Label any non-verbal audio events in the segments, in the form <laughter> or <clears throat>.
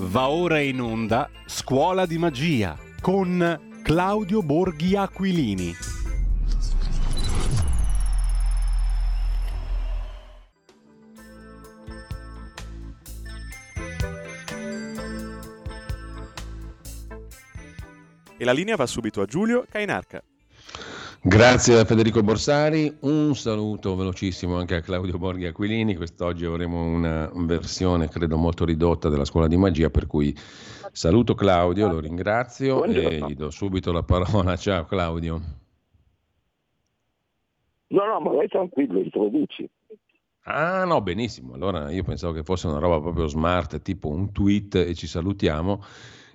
Va ora in onda Scuola di Magia con Claudio Borghi Aquilini. E la linea va subito a Giulio Cainarca. Grazie a Federico Borsari, un saluto velocissimo anche a Claudio Borghi Aquilini, quest'oggi avremo una versione credo molto ridotta della scuola di magia, per cui saluto Claudio, lo ringrazio Buongiorno. e gli do subito la parola. Ciao Claudio. No, no, ma vai tranquillo, introduci. Ah no, benissimo, allora io pensavo che fosse una roba proprio smart, tipo un tweet e ci salutiamo.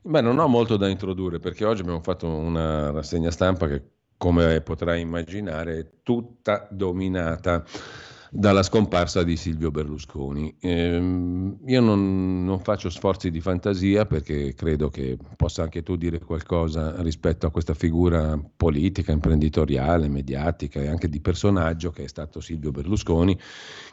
Beh, non ho molto da introdurre perché oggi abbiamo fatto una rassegna stampa che come potrai immaginare, tutta dominata dalla scomparsa di Silvio Berlusconi. Ehm, io non, non, faccio sforzi di fantasia perché credo che possa anche tu dire qualcosa rispetto a questa figura politica, imprenditoriale, mediatica e anche di personaggio che è stato Silvio Berlusconi,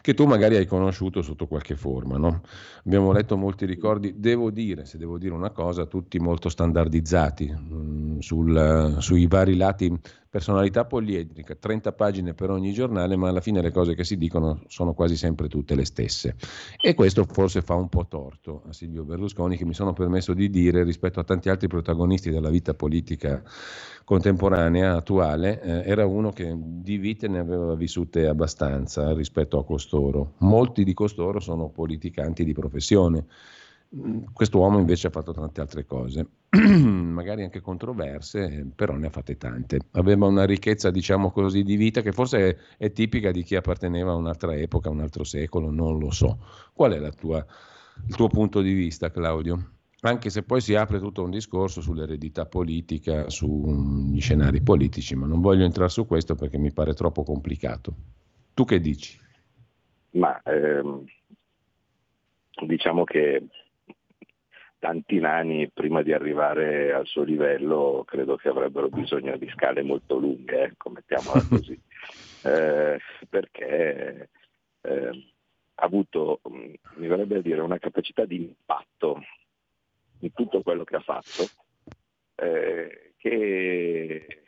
che tu magari hai conosciuto sotto qualche forma. No? Abbiamo letto molti ricordi, devo dire, se devo dire una cosa, tutti molto standardizzati mh, mm, sul, sui vari lati personalità poliedrica, 30 pagine per ogni giornale, ma alla fine le cose che si dicono sono quasi sempre tutte le stesse. E questo forse fa un po' torto a Silvio Berlusconi, che mi sono permesso di dire rispetto a tanti altri protagonisti della vita politica contemporanea, attuale, eh, era uno che di vite ne aveva vissute abbastanza rispetto a costoro. Molti di costoro sono politicanti di professione Quest'uomo invece ha fatto tante altre cose, <clears throat> magari anche controverse, però ne ha fatte tante. Aveva una ricchezza, diciamo così, di vita che forse è, tipica di chi apparteneva a un'altra epoca, a un altro secolo, non lo so. Qual è tua, il tuo punto di vista, Claudio? Anche se poi si apre tutto un discorso sull'eredità politica, sugli scenari politici, ma non voglio entrare su questo perché mi pare troppo complicato. Tu che dici? Ma ehm, diciamo che tanti nani prima di arrivare al suo livello credo che avrebbero bisogno di scale molto lunghe, ecco, mettiamola <laughs> così, eh, perché eh, ha avuto, mi vorrebbe dire, una capacità di impatto in tutto quello che ha fatto, eh, che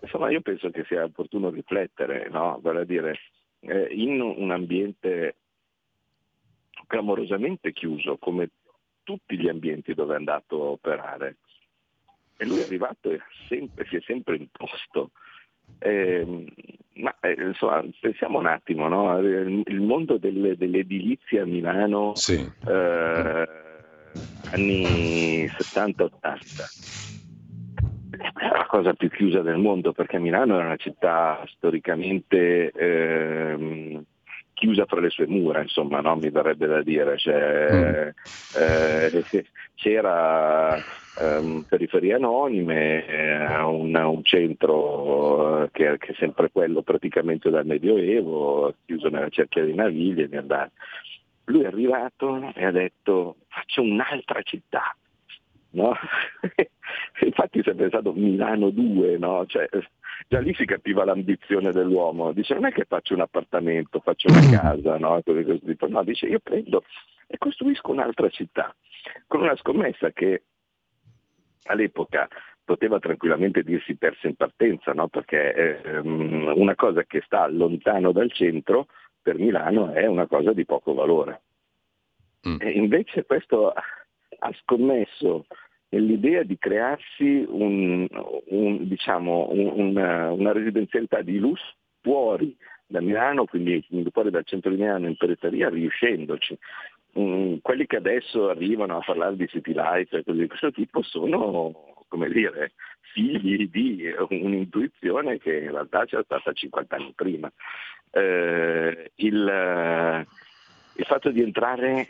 insomma io penso che sia opportuno riflettere, no? vale a dire, eh, in un ambiente clamorosamente chiuso come tutti gli ambienti dove è andato a operare. E lui è arrivato e sempre, si è sempre imposto. Eh, ma eh, insomma, pensiamo un attimo, no? il mondo delle, dell'edilizia a Milano, sì. eh, anni 70-80, è la cosa più chiusa del mondo perché Milano è una città storicamente ehm, chiusa fra le sue mura, insomma, no? mi verrebbe da dire. Cioè, mm. eh, c'era ehm, periferie anonime, eh, un, un, centro eh, che, che, è sempre quello praticamente dal Medioevo, chiuso nella cerchia di naviglie. Lui è arrivato e ha detto faccio un'altra città. No? <laughs> Infatti si è pensato Milano 2, no? cioè, già lì si capiva l'ambizione dell'uomo, dice non è che faccio un appartamento, faccio una mm. casa, no? no dice io prendo e costruisco un'altra città, con una scommessa che all'epoca poteva tranquillamente dirsi persa in partenza, no? perché ehm, una cosa che sta lontano dal centro per Milano è una cosa di poco valore. Mm. E invece questo ha scommesso nell'idea di crearsi un, un, diciamo, un, una, una residenzialità di lusso fuori da Milano, quindi fuori dal centro di Milano in periferia, riuscendoci. Mm, quelli che adesso arrivano a parlare di city life e cose di questo tipo sono, come dire, figli di un'intuizione che in realtà c'era stata 50 anni prima. Eh, il, il fatto di entrare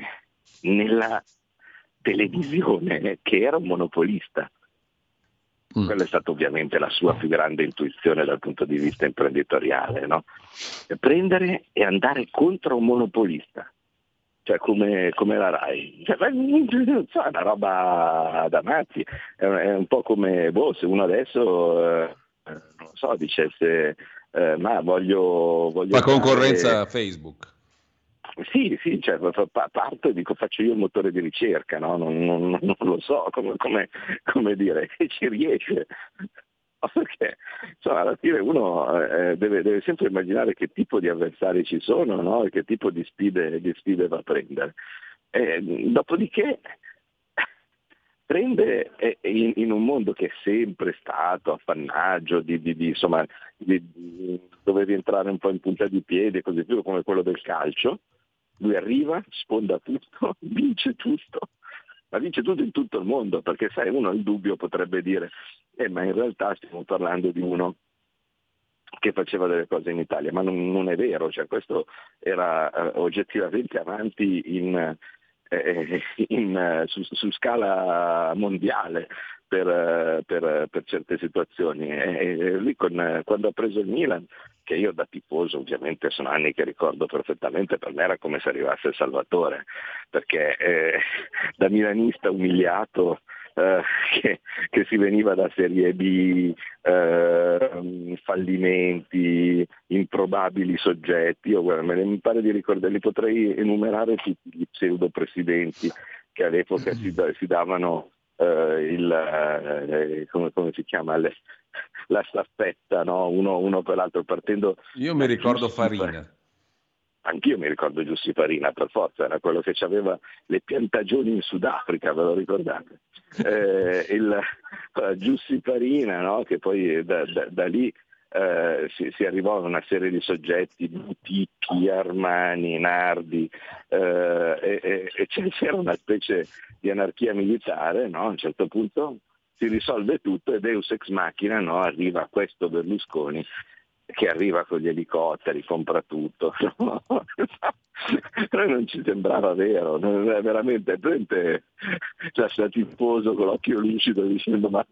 nella televisione che era un monopolista. Mm. Quella è stata ovviamente la sua più grande intuizione dal punto di vista imprenditoriale, no? prendere e andare contro un monopolista, cioè come, come la RAI. Cioè, è una roba da matti, è, è un po' come boh, se uno adesso, eh, non so, dicesse eh, ma voglio... voglio la concorrenza fare... Facebook Sì, sì, cioè, parto e dico faccio io il motore di ricerca, no? non, non, non, lo so come, come, come dire, e ci riesce. <laughs> Perché insomma, alla fine uno eh, deve, deve, sempre immaginare che tipo di avversari ci sono no? e che tipo di sfide, di sfide va a prendere. E, dopodiché <laughs> prende in, in, un mondo che è sempre stato appannaggio di, di, di, insomma, dovevi entrare un po' in punta di piedi e così più come quello del calcio, lui arriva, sponda tutto, <laughs> vince tutto, ma vince tutto in tutto il mondo, perché sai, uno il dubbio potrebbe dire, eh, ma in realtà stiamo parlando di uno che faceva delle cose in Italia, ma non, non è vero, cioè, questo era eh, oggettivamente avanti in, eh, in, su, su, scala mondiale per, per, per certe situazioni. E, lui con, quando ha preso il Milan che io da tifoso ovviamente sono anni che ricordo perfettamente, per me era come se arrivasse il Salvatore, perché eh, da milanista umiliato eh, che, che, si veniva da Serie B, eh, fallimenti, improbabili soggetti, io guarda, me mi pare di ricordare, li potrei enumerare tutti gli pseudo presidenti che all'epoca si, si davano eh, il, eh, come, come, si chiama, le, la staffetta, no? uno, uno, per l'altro partendo... Io mi ricordo Farina. Anch'io mi ricordo Giussi Farina, per forza, era quello che aveva le piantagioni in Sudafrica, ve lo ricordate? <laughs> Eh, il, uh, Giussi Farina, no? che poi da, da, da lì eh, si, si, arrivò a una serie di soggetti, Buticchi, Armani, Nardi, eh, e, e, c'era una specie di anarchia militare, no? a un certo punto si risolve tutto e Deus ex machina no? arriva questo Berlusconi che arriva con gli elicotteri, compra tutto. <laughs> No? Però non ci sembrava vero, veramente, veramente lascia tifoso con l'occhio lucido dicendo ma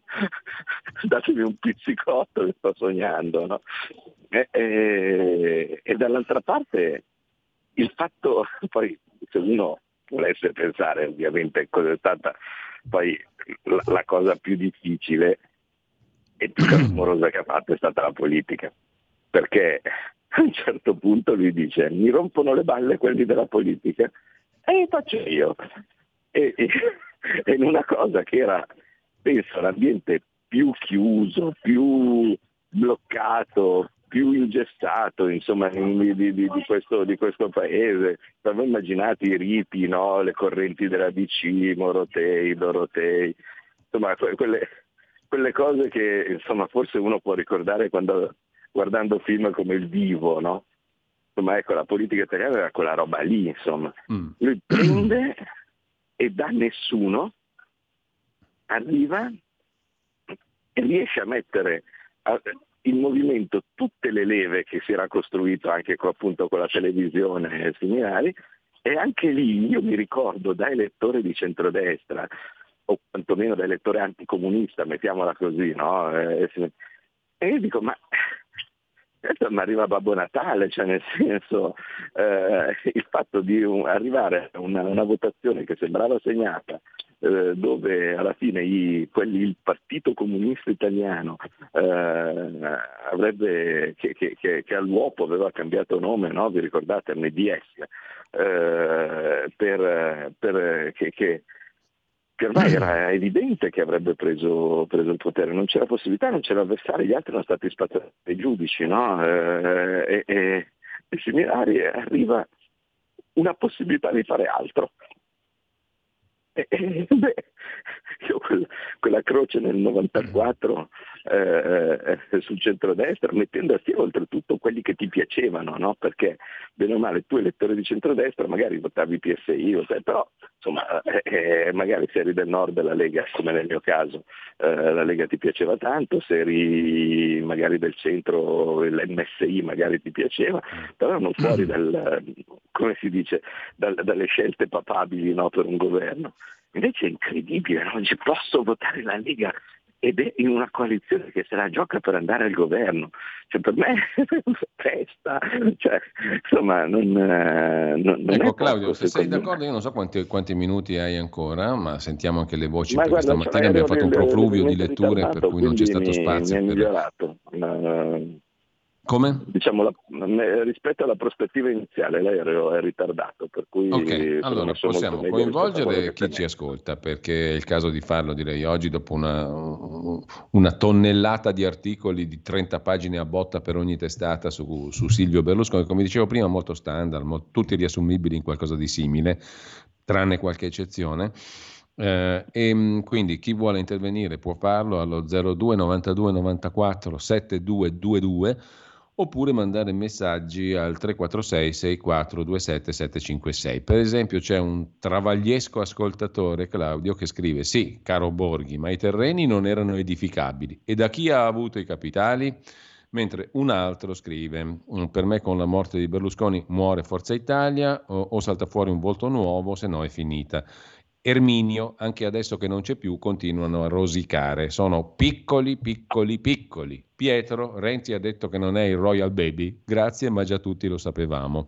datemi un pizzicotto che sto sognando. No? E, e, e dall'altra parte il fatto, poi se uno volesse pensare ovviamente cosa è stata poi la, la cosa più difficile e più clamorosa che ha fatto è stata la politica perché a un certo punto lui dice mi rompono le balle quelli della politica e faccio io. E, <laughs> e, in una cosa che era, penso, l'ambiente più chiuso, più bloccato, più ingessato insomma, di, di, di, questo, di, questo, paese. Avevo immaginato i riti, no? le correnti della DC, Morotei, Dorotei, insomma quelle, quelle cose che insomma, forse uno può ricordare quando guardando film come Il Vivo, no? Insomma, ecco, la politica italiana era quella roba lì, insomma. Mm. Lui prende e da nessuno arriva e riesce a mettere in movimento tutte le leve che si era costruito anche con, appunto con la televisione e similari e anche lì io mi ricordo da elettore di centrodestra o quantomeno da elettore anticomunista, mettiamola così, no? E, e io dico ma questo mi arriva Babbo Natale, cioè nel senso eh, il fatto di un, arrivare a una, una, votazione che sembrava segnata, eh, dove alla fine i, quelli, il Partito Comunista Italiano eh, avrebbe, che, che, che, che, all'uopo aveva cambiato nome, no? vi ricordate, MDS, eh, per, per, che, che ormai era evidente che avrebbe preso, preso, il potere, non c'era possibilità, non c'era avversario, gli altri erano stati spazzati dai giudici, no? eh, e, e, e Seminari arriva una possibilità di fare altro. E, e, beh, io quella, quella, croce nel 94 eh, eh, sul centrodestra, mettendo assieme oltretutto quelli che ti piacevano, no? perché bene o male tu elettore di centrodestra magari votavi PSI, però insomma eh, eh, magari se eri del nord della Lega, come nel mio caso, eh, la Lega ti piaceva tanto, se eri magari del centro, l'MSI magari ti piaceva, però erano fuori dal, come si dice, dal, dalle scelte papabili no? per un governo. Invece è incredibile, non ci posso votare la Lega ed è in una coalizione che se la gioca per andare al governo. Cioè, per me è <laughs> una festa, cioè, insomma, non, eh, non, non Ecco Claudio, se sei d'accordo, io non so quanti, quanti, minuti hai ancora, ma sentiamo anche le voci, ma perché guarda, stamattina abbiamo fatto un profluvio di letture per cui non c'è stato spazio. Mi, mi per... migliorato. Ma, Come? Diciamo, la, rispetto alla prospettiva iniziale, l'aereo è ritardato, per cui... Ok, allora possiamo coinvolgere chi ci ascolta, perché è il caso di farlo, direi, oggi dopo una, una, tonnellata di articoli di 30 pagine a botta per ogni testata su, su Silvio Berlusconi, come dicevo prima, molto standard, molto, tutti riassumibili in qualcosa di simile, tranne qualche eccezione. Eh, e quindi chi vuole intervenire può farlo allo 02 92 94 7222 oppure mandare messaggi al 346 6427 756. Per esempio c'è un travagliesco ascoltatore, Claudio, che scrive sì, caro Borghi, ma i terreni non erano edificabili e da chi ha avuto i capitali? Mentre un altro scrive, mm, per me con la morte di Berlusconi muore Forza Italia o, o salta fuori un volto nuovo, se no è finita. Erminio, anche adesso che non c'è più, continuano a rosicare. Sono piccoli, piccoli, piccoli. Pietro, Renzi ha detto che non è il Royal Baby. Grazie, ma già tutti lo sapevamo.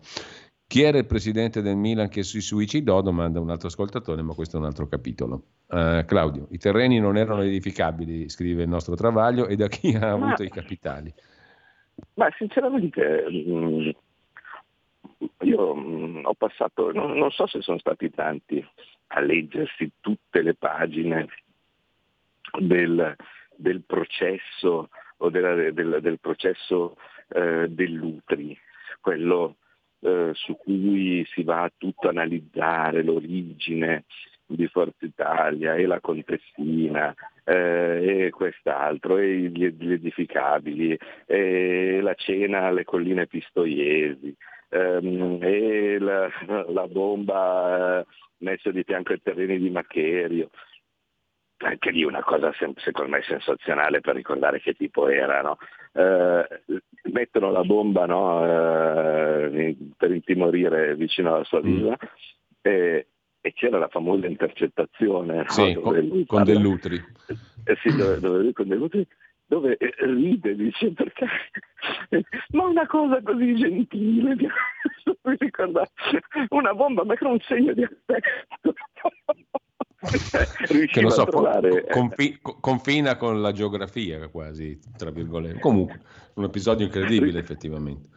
Chi era il presidente del Milan che si suicidò? Domanda un altro ascoltatore, ma questo è un altro capitolo. Uh, Claudio, i terreni non erano edificabili, scrive il nostro Travaglio, e da chi ha avuto ma, i capitali? Ma sinceramente, mm, io mm, ho passato, non, non so se sono stati tanti, a leggersi tutte le pagine del, del processo o della, del, del, processo eh, dell'Utri, quello eh, su cui si va a tutto analizzare l'origine di Forza Italia e la contessina eh, e quest'altro e gli, edificabili e la cena alle colline pistoiesi ehm, e la, <laughs> la bomba eh, messa di fianco ai terreni di Macherio. Anche lì una cosa secondo me sensazionale per ricordare che tipo era. No? Eh, mettono la bomba no, eh, per intimorire vicino alla sua mm. villa e, e, c'era la famosa intercettazione sì, no, con, con Dell'Utri. Eh, sì, dove, dove, con Dell'Utri dove eh, ride, dice perché, <laughs> ma una cosa così gentile, mi <laughs> ricorda una bomba, ma con un segno di affetto. che non so, trovare... confi- confina con la geografia quasi, tra virgolette. Comunque, un episodio incredibile effettivamente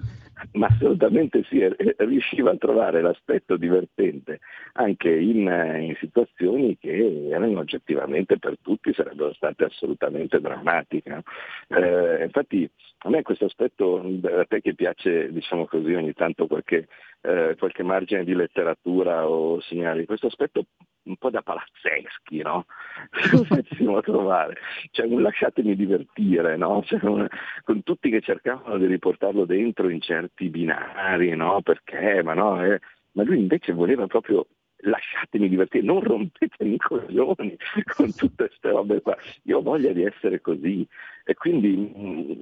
ma assolutamente sì, riusciva a trovare l'aspetto divertente anche in, in, situazioni che erano oggettivamente per tutti sarebbero state assolutamente drammatiche. Eh, infatti a me questo aspetto, a te che piace diciamo così ogni tanto qualche, eh, qualche margine di letteratura o segnali, questo aspetto un po' da palazzeschi, no? <laughs> A trovare. Cioè, un lasciatemi divertire, no? Cioè, un, con tutti che cercavano di riportarlo dentro in certi binari, no? Perché? Ma, no, eh, ma lui invece voleva proprio lasciatemi divertire, non rompetemi i coglioni con tutte queste robe qua. Io ho voglia di essere così. E quindi mm,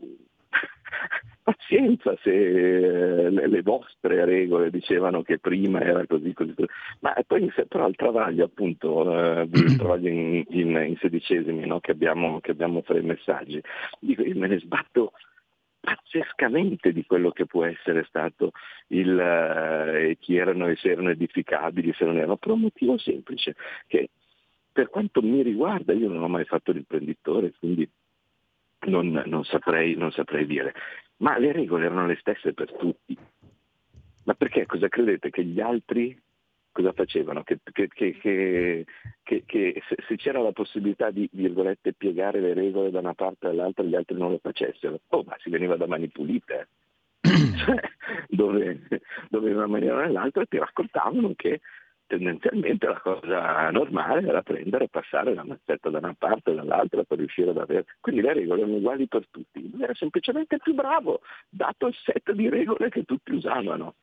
<laughs> pazienza se eh, le, le, vostre regole dicevano che prima era così, così, così. ma poi però il travaglio appunto, eh, il <clears throat> travaglio in, in, in sedicesimi no? che, abbiamo, che abbiamo fra i messaggi, dico io me ne sbatto pazzescamente di quello che può essere stato il, eh, chi erano e se erano edificabili, se non erano, per un motivo semplice, che per quanto mi riguarda io non ho mai fatto l'imprenditore, quindi non, non, saprei, non saprei dire. Ma le regole erano le stesse per tutti. Ma perché cosa credete che gli altri cosa facevano? Che, che, che, che se, se, c'era la possibilità di, virgolette, piegare le regole da una parte all'altra, gli altri non lo facessero. Oh, ma si veniva da mani pulite. <clears throat> cioè, dove, dove in una maniera o nell'altra ti raccontavano che tendenzialmente la cosa normale era prendere e passare la mazzetta da una parte e dall'altra per riuscire ad avere. Quindi le regole erano uguali per tutti, lui era semplicemente più bravo, dato il set di regole che tutti usavano.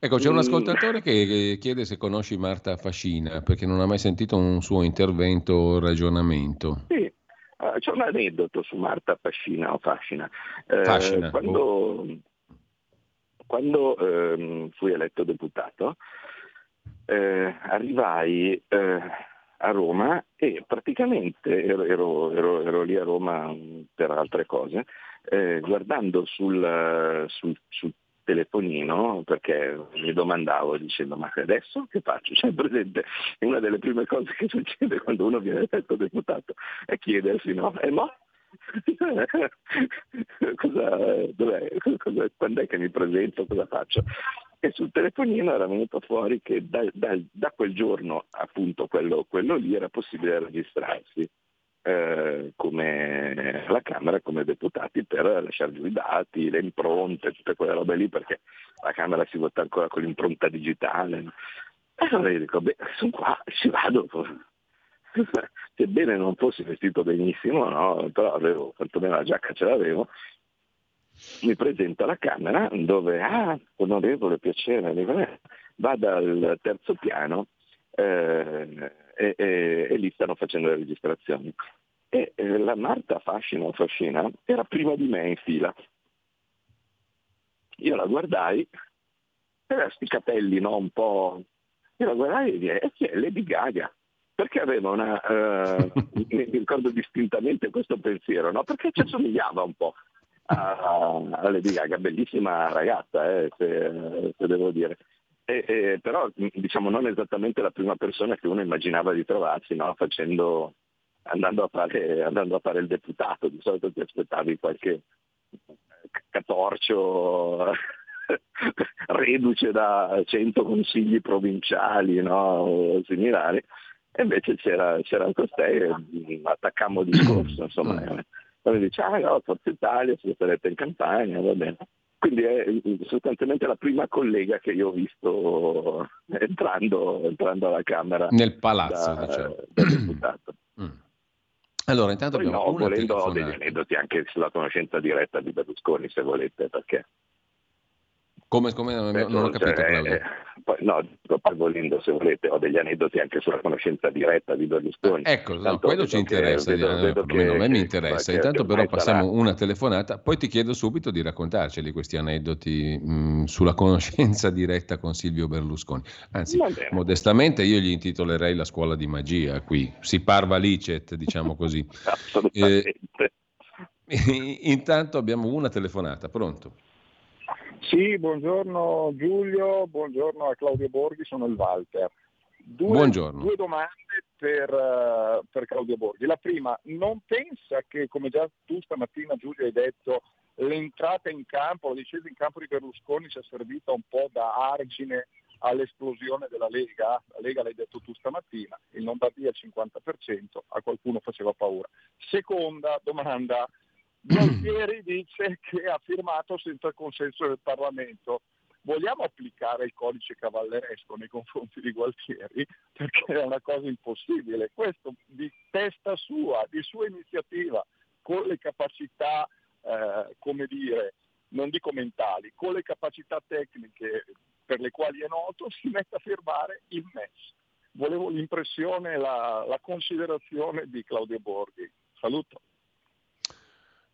Ecco, c'è un ascoltatore che chiede se conosci Marta Fascina, perché non ha mai sentito un suo intervento o ragionamento. Sì, uh, c'è un aneddoto su Marta Fascina o Fascina. Eh, Fascina. Quando, oh. quando eh, fui eletto deputato, eh, arrivai eh, a Roma e praticamente ero, ero, ero, ero, lì a Roma per altre cose, eh, guardando sul, sul, sul, telefonino perché mi domandavo dicendo ma adesso che faccio? Cioè <laughs> presente una delle prime cose che succede quando uno viene eletto deputato è chiedersi no? E mo? <laughs> cosa, cosa, quando è che mi presento, cosa faccio? E sul telefonino era venuto fuori che da, da, da quel giorno, appunto quello, quello, lì, era possibile registrarsi eh, come alla Camera come deputati per lasciare giù i dati, le impronte, tutte quelle robe lì, perché la Camera si vota ancora con l'impronta digitale. E allora io dico, beh, sono qua, ci vado. <laughs> Sebbene non fossi vestito benissimo, no? però avevo, quantomeno la giacca ce l'avevo, mi presento alla Camera dove, ah, onorevole, piacere, eh, vada al terzo piano eh, e, e, e, lì stanno facendo le registrazioni. E eh, la Marta Fascino Fascina era prima di me in fila. Io la guardai, aveva questi capelli no, un po'... Io la guardai e dissi, e chi è Lady Gaga? Perché aveva una... Uh, <laughs> mi ricordo distintamente questo pensiero, no? Perché ci assomigliava un po' a, a Lady Gaga, bellissima ragazza, eh, se, se devo dire. E, e, però diciamo non esattamente la prima persona che uno immaginava di trovarsi no? Facendo, andando, a fare, andando, a fare, il deputato, di solito ti aspettavi qualche catorcio <laughs> reduce da cento consigli provinciali no? o similari, e invece c'era, c'era costei e attaccammo il discorso, <clears throat> insomma, quando dice ah no, Forza Italia, se sarete in campagna, va bene. Quindi è sostanzialmente la prima collega che io ho visto entrando, entrando alla Camera. Nel palazzo, da, diciamo. Da deputato. <clears throat> Mm. Allora, intanto Poi abbiamo no, volendo ho degli aneddoti anche sulla conoscenza diretta di Berlusconi, se volete, perché come, come non, non, ho capito cioè, eh, poi, no, poi volendo se volete, ho degli aneddoti anche sulla conoscenza diretta di Berlusconi. Ecco, no, quello ci interessa, che, vedo, vedo che, a me mi interessa. Intanto però passiamo sarà... una telefonata, poi ti chiedo subito di raccontarceli questi aneddoti mh, mm, sulla conoscenza diretta con Silvio Berlusconi. Anzi, modestamente io gli intitolerei la scuola di magia qui, si parva licet, diciamo così. <laughs> Assolutamente. Eh, <laughs> intanto abbiamo una telefonata, pronto? Sì, buongiorno Giulio, buongiorno a Claudio Borghi, sono il Walter. Due, due domande per, uh, per, Claudio Borghi. La prima, non pensa che, come già tu stamattina Giulio hai detto, l'entrata in campo, la discesa in campo di Berlusconi sia servita un po' da argine all'esplosione della Lega? La Lega l'hai detto tu stamattina, il Lombardia al 50%, a qualcuno faceva paura. Seconda domanda, Gualtieri dice che ha firmato senza il consenso del Parlamento. Vogliamo applicare il codice cavalleresco nei confronti di Gualtieri? Perché è una cosa impossibile. Questo di testa sua, di sua iniziativa, con le capacità, eh, come dire, non dico mentali, con le capacità tecniche per le quali è noto, si mette a firmare il MES. Volevo l'impressione, la, la considerazione di Claudio Borghi. Saluto.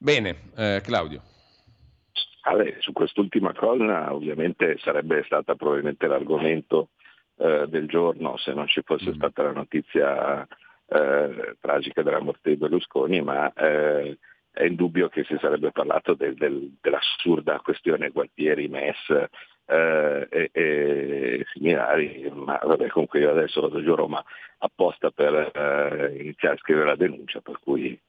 Bene, eh, Claudio. Allora, su quest'ultima cosa ovviamente sarebbe stata probabilmente l'argomento eh, del giorno se non ci fosse mm. stata la notizia eh, tragica della morte di Berlusconi, ma eh, è indubbio che si sarebbe parlato del, del, dell'assurda questione Gualtieri, MES eh, e, e, similari, ma vabbè comunque io adesso vado giù a Roma apposta per eh, iniziare a scrivere la denuncia, per cui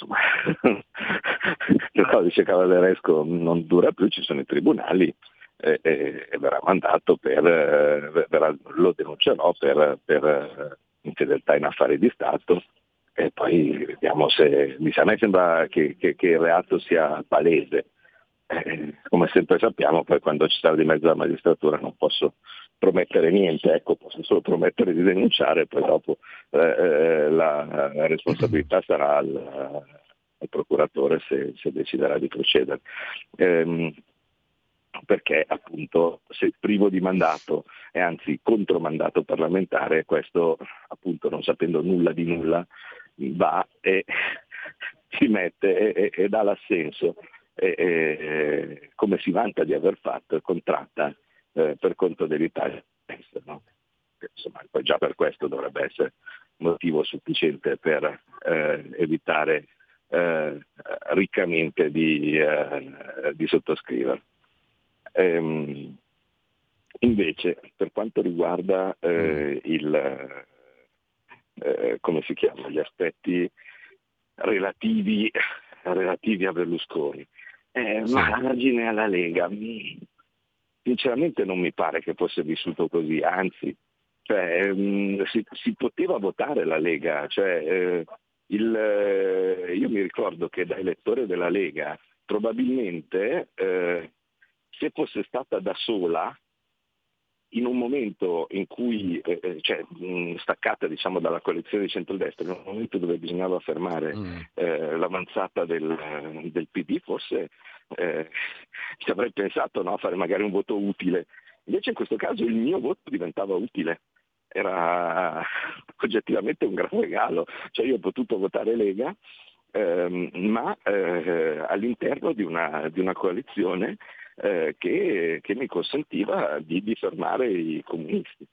insomma, <laughs> il codice cavalleresco non dura più, ci sono i tribunali e, e, e verrà mandato per, eh, verrà, lo denuncerò per, per eh, infedeltà in affari di Stato e poi vediamo se, a me sembra che, che, che il reato sia palese. Eh, come sempre sappiamo, poi quando ci sarà di mezzo la magistratura non posso promettere niente, ecco, posso solo promettere di denunciare, poi dopo eh, eh, la, responsabilità sarà al, al procuratore se, se, deciderà di procedere. Ehm, perché appunto se privo di mandato e anzi contromandato parlamentare, questo appunto non sapendo nulla di nulla va e <laughs> si mette e, e, e dà l'assenso e, e, come si vanta di aver fatto e contratta eh, per conto dell'Italia. No? Insomma, poi già per questo dovrebbe essere motivo sufficiente per eh, evitare eh, riccamente di, eh, di sottoscrivere. Ehm, invece, per quanto riguarda eh, il, eh, come si chiama, gli aspetti relativi relativi a Berlusconi. Eh. Ma margine alla Lega, mi, sinceramente non mi pare che fosse vissuto così, anzi, cioè, mh, mm, si, si, poteva votare la Lega, cioè, eh, il, eh, io mi ricordo che da elettore della Lega probabilmente eh, se fosse stata da sola in un momento in cui, eh, eh cioè, mh, staccata diciamo, dalla coalizione di centrodestra, in un momento dove bisognava fermare mm. eh, l'avanzata del, del, PD, forse eh, ci avrei pensato no, a fare magari un voto utile. Invece in questo caso il mio voto diventava utile, era oggettivamente un gran regalo, cioè io ho potuto votare Lega, ehm, ma eh, all'interno di una, di una coalizione eh, che, che, mi consentiva di, di fermare i comunisti.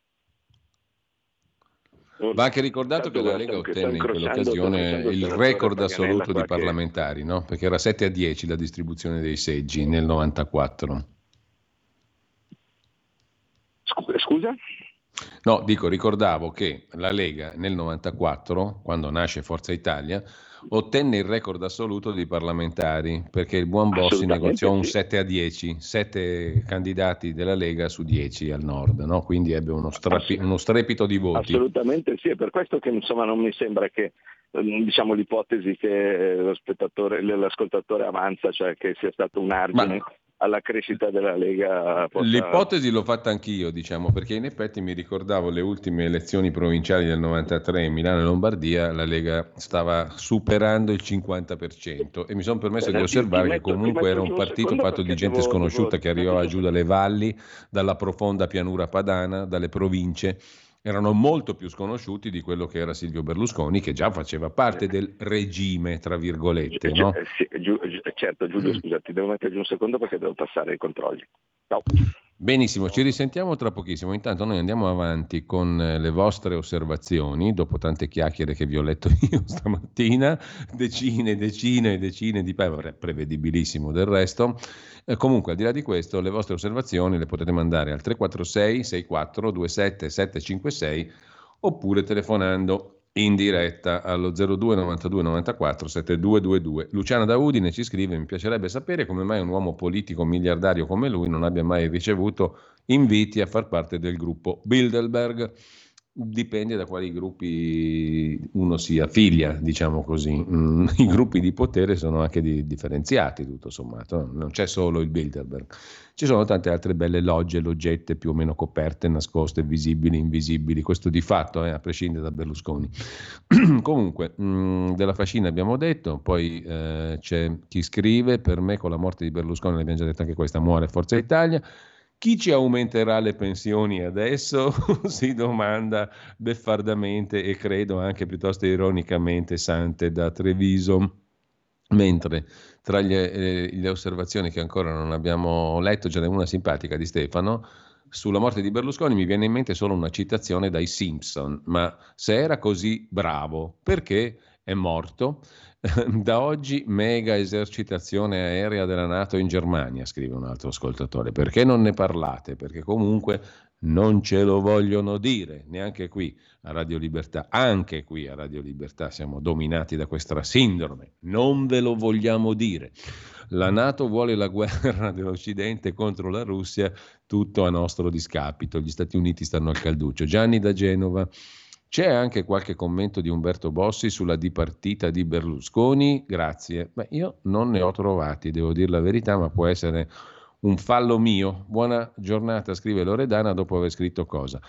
Va anche ricordato che la Lega ottenne in quell'occasione il record assoluto di parlamentari, no? perché era 7 a 10 la distribuzione dei seggi nel 94. Scusa? No, dico, ricordavo che la Lega nel 94, quando nasce Forza Italia, ottenne il record assoluto di parlamentari, perché il buon Bossi negoziò un 7 a 10, 7 candidati della Lega su 10 al nord, no? quindi ebbe uno, strapi, uno, strepito di voti. Assolutamente sì, è per questo che insomma, non mi sembra che ehm, diciamo, l'ipotesi che l'ascoltatore avanza, cioè che sia stato un argine. Ma alla crescita della Lega. Possa... L'ipotesi l'ho fatta anch'io, diciamo, perché in effetti mi ricordavo le ultime elezioni provinciali del 93 in Milano e Lombardia, la Lega stava superando il 50% e mi sono permesso Beh, di osservare metto, che comunque era un partito fatto di gente sconosciuta che arrivava giù dalle valli, dalla profonda pianura padana, dalle province erano molto più sconosciuti di quello che era Silvio Berlusconi, che già faceva parte del regime, tra virgolette. No? certo, Giulio, scusa, ti devo mettere giù un secondo perché devo passare i controlli. Ciao. Benissimo, ci risentiamo tra pochissimo. Intanto noi andiamo avanti con eh, le vostre osservazioni, dopo tante chiacchiere che vi ho letto <laughs> io stamattina, decine, decine e decine di pagine, prevedibilissimo del resto. Eh, comunque, al di là di questo, le vostre osservazioni le potete mandare al 346 64 27 756 oppure telefonando in diretta allo 02 92 94 7222. Luciana da Udine ci scrive: Mi piacerebbe sapere come mai un uomo politico miliardario come lui non abbia mai ricevuto inviti a far parte del gruppo Bilderberg dipende da quali gruppi uno si affiglia, diciamo così. Mm, <laughs> I gruppi di potere sono anche di, differenziati, tutto sommato, non c'è solo il Bilderberg. Ci sono tante altre belle logge, loggette più o meno coperte, nascoste, visibili, invisibili, questo di fatto, eh, a prescindere da Berlusconi. <clears throat> Comunque, mm, della fascina abbiamo detto, poi eh, c'è chi scrive, per me con la morte di Berlusconi, l'abbiamo già detto anche questa, muore Forza Italia. Chi ci aumenterà le pensioni adesso? <laughs> si domanda beffardamente e credo anche piuttosto ironicamente Sante da Treviso. Mentre tra le, eh, le osservazioni che ancora non abbiamo letto, ce n'è una simpatica di Stefano, sulla morte di Berlusconi mi viene in mente solo una citazione dai Simpson, ma se era così bravo, perché è morto? <laughs> Da oggi mega esercitazione aerea della Nato in Germania, scrive un altro ascoltatore. Perché non ne parlate? Perché comunque non ce lo vogliono dire, neanche qui a Radio Libertà. Anche qui a Radio Libertà siamo dominati da questa sindrome. Non ve lo vogliamo dire. La Nato vuole la guerra <laughs> dell'Occidente contro la Russia, tutto a nostro discapito. Gli Stati Uniti stanno al calduccio. Gianni da Genova. C'è anche qualche commento di Umberto Bossi sulla dipartita di Berlusconi? Grazie. Beh, io non ne ho trovati, devo dire la verità, ma può essere un fallo mio. Buona giornata, scrive Loredana dopo aver scritto cosa.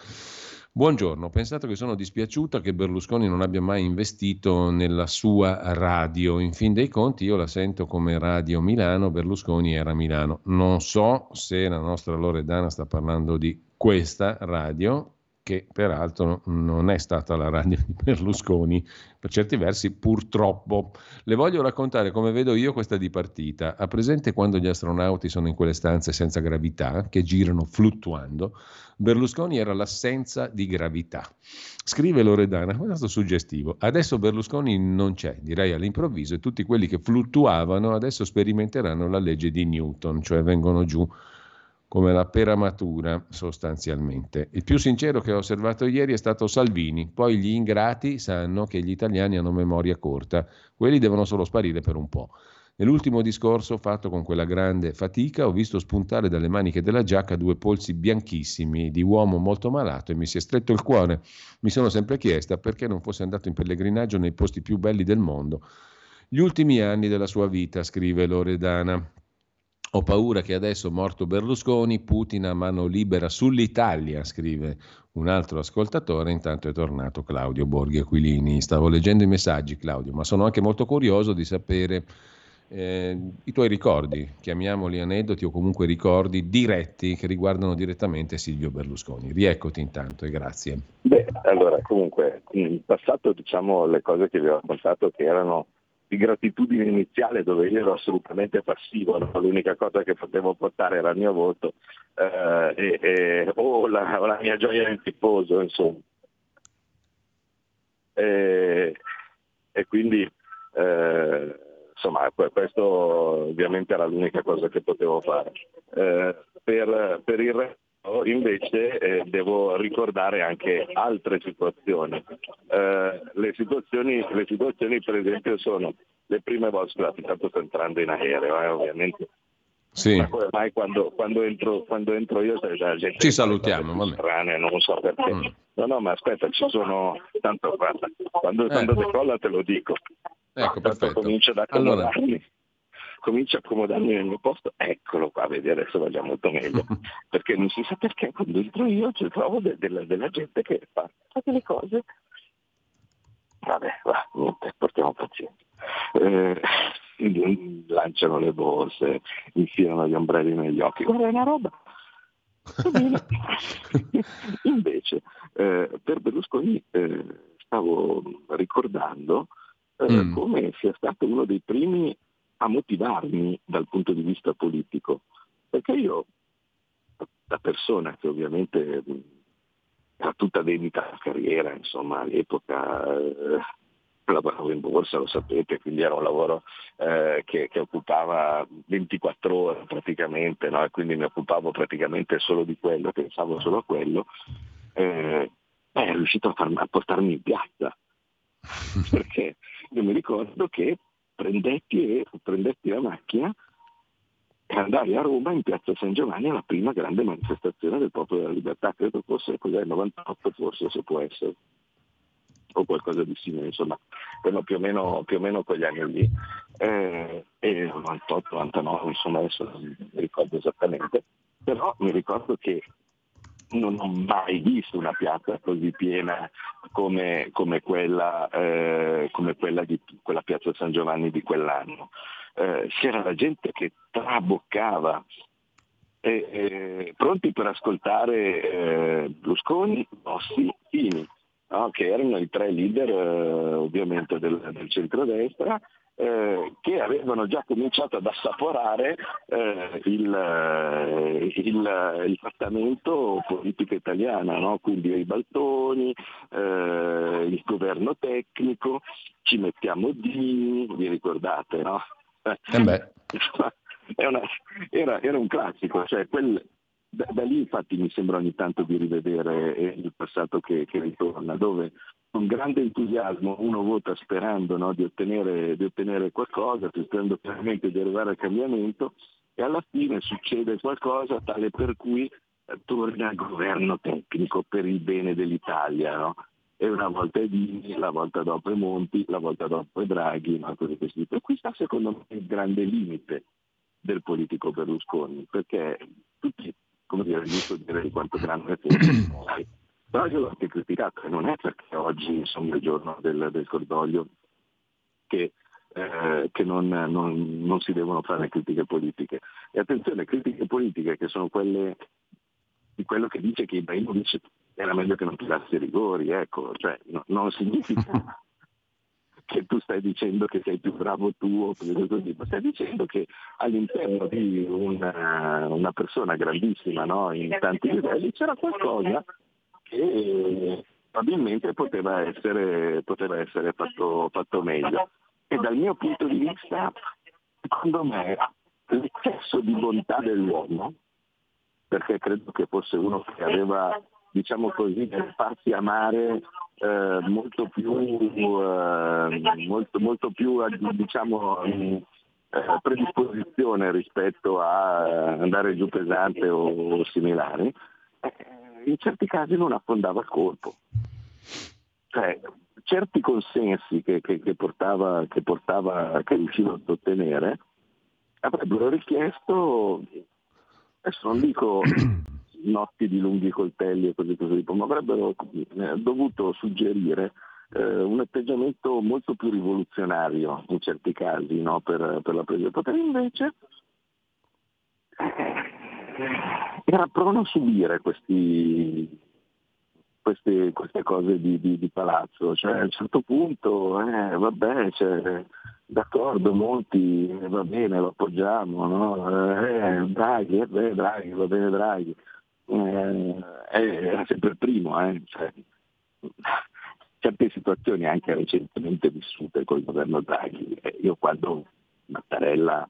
Buongiorno, ho pensato che sono dispiaciuta che Berlusconi non abbia mai investito nella sua radio. In fin dei conti io la sento come Radio Milano, Berlusconi era Milano. Non so se la nostra Loredana sta parlando di questa radio, che peraltro non è stata la radio di Berlusconi, per certi versi purtroppo. Le voglio raccontare come vedo io questa dipartita. Ha presente quando gli astronauti sono in quelle stanze senza gravità, che girano fluttuando? Berlusconi era l'assenza di gravità. Scrive Loredana, questo suggestivo. Adesso Berlusconi non c'è, direi all'improvviso, e tutti quelli che fluttuavano adesso sperimenteranno la legge di Newton, cioè vengono giù come la pera matura sostanzialmente. Il più sincero che ho osservato ieri è stato Salvini, poi gli ingrati sanno che gli italiani hanno memoria corta, quelli devono solo sparire per un po'. Nell'ultimo discorso fatto con quella grande fatica ho visto spuntare dalle maniche della giacca due polsi bianchissimi di uomo molto malato e mi si è stretto il cuore. Mi sono sempre chiesta perché non fosse andato in pellegrinaggio nei posti più belli del mondo. Gli ultimi anni della sua vita, scrive Loredana. Ho paura che adesso, morto Berlusconi, Putin ha mano libera sull'Italia, scrive un altro ascoltatore. Intanto è tornato Claudio Borghi Aquilini. Stavo leggendo i messaggi, Claudio, ma sono anche molto curioso di sapere eh, i tuoi ricordi, chiamiamoli aneddoti o comunque ricordi diretti che riguardano direttamente Silvio Berlusconi. Rieccoti intanto e grazie. Beh, allora, comunque, in passato diciamo le cose che vi ho raccontato che erano di gratitudine iniziale dove io ero assolutamente passivo, no? l'unica cosa che potevo portare era il mio voto eh, e, e, o, la, la, mia gioia nel tifoso, insomma. E, e quindi eh, insomma questo ovviamente era l'unica cosa che potevo fare. Eh, per, per il resto invece eh, devo ricordare anche altre situazioni. Eh, le situazioni. Le situazioni per esempio sono le prime volte, scusate, intanto sto entrando in aereo, eh, ovviamente. Sì. Ma come mai quando, quando, entro, quando entro io la gente ci salutiamo strane, non so perché mm. no no ma aspetta ci sono tanto guarda, quando, quando decolla te lo dico ecco perfetto comincia ad allora comincia a accomodarmi nel mio posto, eccolo qua, vedi adesso va già molto meglio, <laughs> perché non si sa perché quando entro io ci trovo de- de- della gente che fa, fa delle cose, vabbè, va, niente, portiamo pazienza. Eh, lanciano le borse, infilano gli ombrelli negli occhi, guarda è una roba. <laughs> Invece, eh, per Berlusconi eh, stavo ricordando eh, mm. come sia stato uno dei primi a motivarmi dal punto di vista politico, perché io, da persona che ovviamente era tutta dedita alla carriera, insomma all'epoca eh, lavoravo in borsa, lo sapete, quindi era un lavoro eh, che, che, occupava 24 ore praticamente, no? e quindi mi occupavo praticamente solo di quello, pensavo solo a quello, eh, è riuscito a, farmi, a portarmi in piazza. <laughs> Perché io mi ricordo che prendetti, e, prendetti la macchina e andai a Roma in piazza San Giovanni alla prima grande manifestazione del popolo della libertà, credo fosse cos'è, 98 forse se può essere, o qualcosa di simile, insomma, più o meno, più o meno quegli anni lì, eh, e 98, 99, insomma adesso non mi ricordo esattamente, però mi ricordo che non ho mai visto una piazza così piena come, come, quella, eh, come quella, di quella piazza San Giovanni di quell'anno. Eh, c'era la gente che traboccava, eh, eh, pronti per ascoltare eh, Berlusconi, Bossi, Fini, no? che erano i tre leader eh, ovviamente del, del centrodestra eh, che avevano già cominciato ad assaporare eh, il, eh, il, il, trattamento politico italiano, no? quindi i baltoni, eh, il governo tecnico, ci mettiamo Dini, vi ricordate, no? Eh <laughs> una, era, era, un classico, cioè quel, da, da, lì infatti mi sembra ogni tanto di rivedere il passato che, che ritorna, dove con grande entusiasmo uno vota sperando no, di, ottenere, di, ottenere, qualcosa, sperando chiaramente di arrivare al cambiamento e alla fine succede qualcosa tale per cui eh, torna al governo tecnico per il bene dell'Italia. No? E una volta è Dini, la volta dopo è Monti, la volta dopo è Draghi, no? cose così. E qui sta secondo me il grande limite del politico Berlusconi, perché tutti, come dire, giusto dire di quanto grande è però io l'ho anche criticato e non è perché oggi insomma, è il giorno del, del cordoglio che, eh, che non, non, non, si devono fare critiche politiche. E attenzione, critiche politiche che sono quelle di quello che dice che Ibrahimovic era meglio che non tirasse i rigori, ecco, cioè no, non significa <laughs> che tu stai dicendo che sei più bravo tu o così, ma stai dicendo che all'interno di una, una persona grandissima no, in tanti livelli c'era qualcosa che probabilmente poteva essere, poteva essere fatto, fatto meglio. E dal mio punto di vista, secondo me, l'eccesso di bontà dell'uomo perché credo che fosse uno che aveva, diciamo così, delle parti amare eh, molto più, eh, molto, molto più diciamo, eh, predisposizione rispetto a andare giù pesante o, similari, eh, in certi casi non affondava il colpo. Cioè, certi consensi che, che, che, portava, che, portava, che riusciva ad ottenere avrebbero richiesto, adesso non dico <clears throat> notti di lunghi coltelli e così così, ma avrebbero eh, dovuto suggerire eh, un atteggiamento molto più rivoluzionario in certi casi no? per, per, la presa del potere. Invece eh, era prono a subire questi, queste, queste, cose di, di, di, palazzo. Cioè, a un certo punto, eh, vabbè, cioè, d'accordo, Monti, va bene, lo appoggiamo, no? eh, Draghi, eh, Draghi, va bene Draghi eh, era sempre il primo. Eh? Cioè, certe situazioni anche recentemente vissute col governo Draghi, eh, io quando Mattarella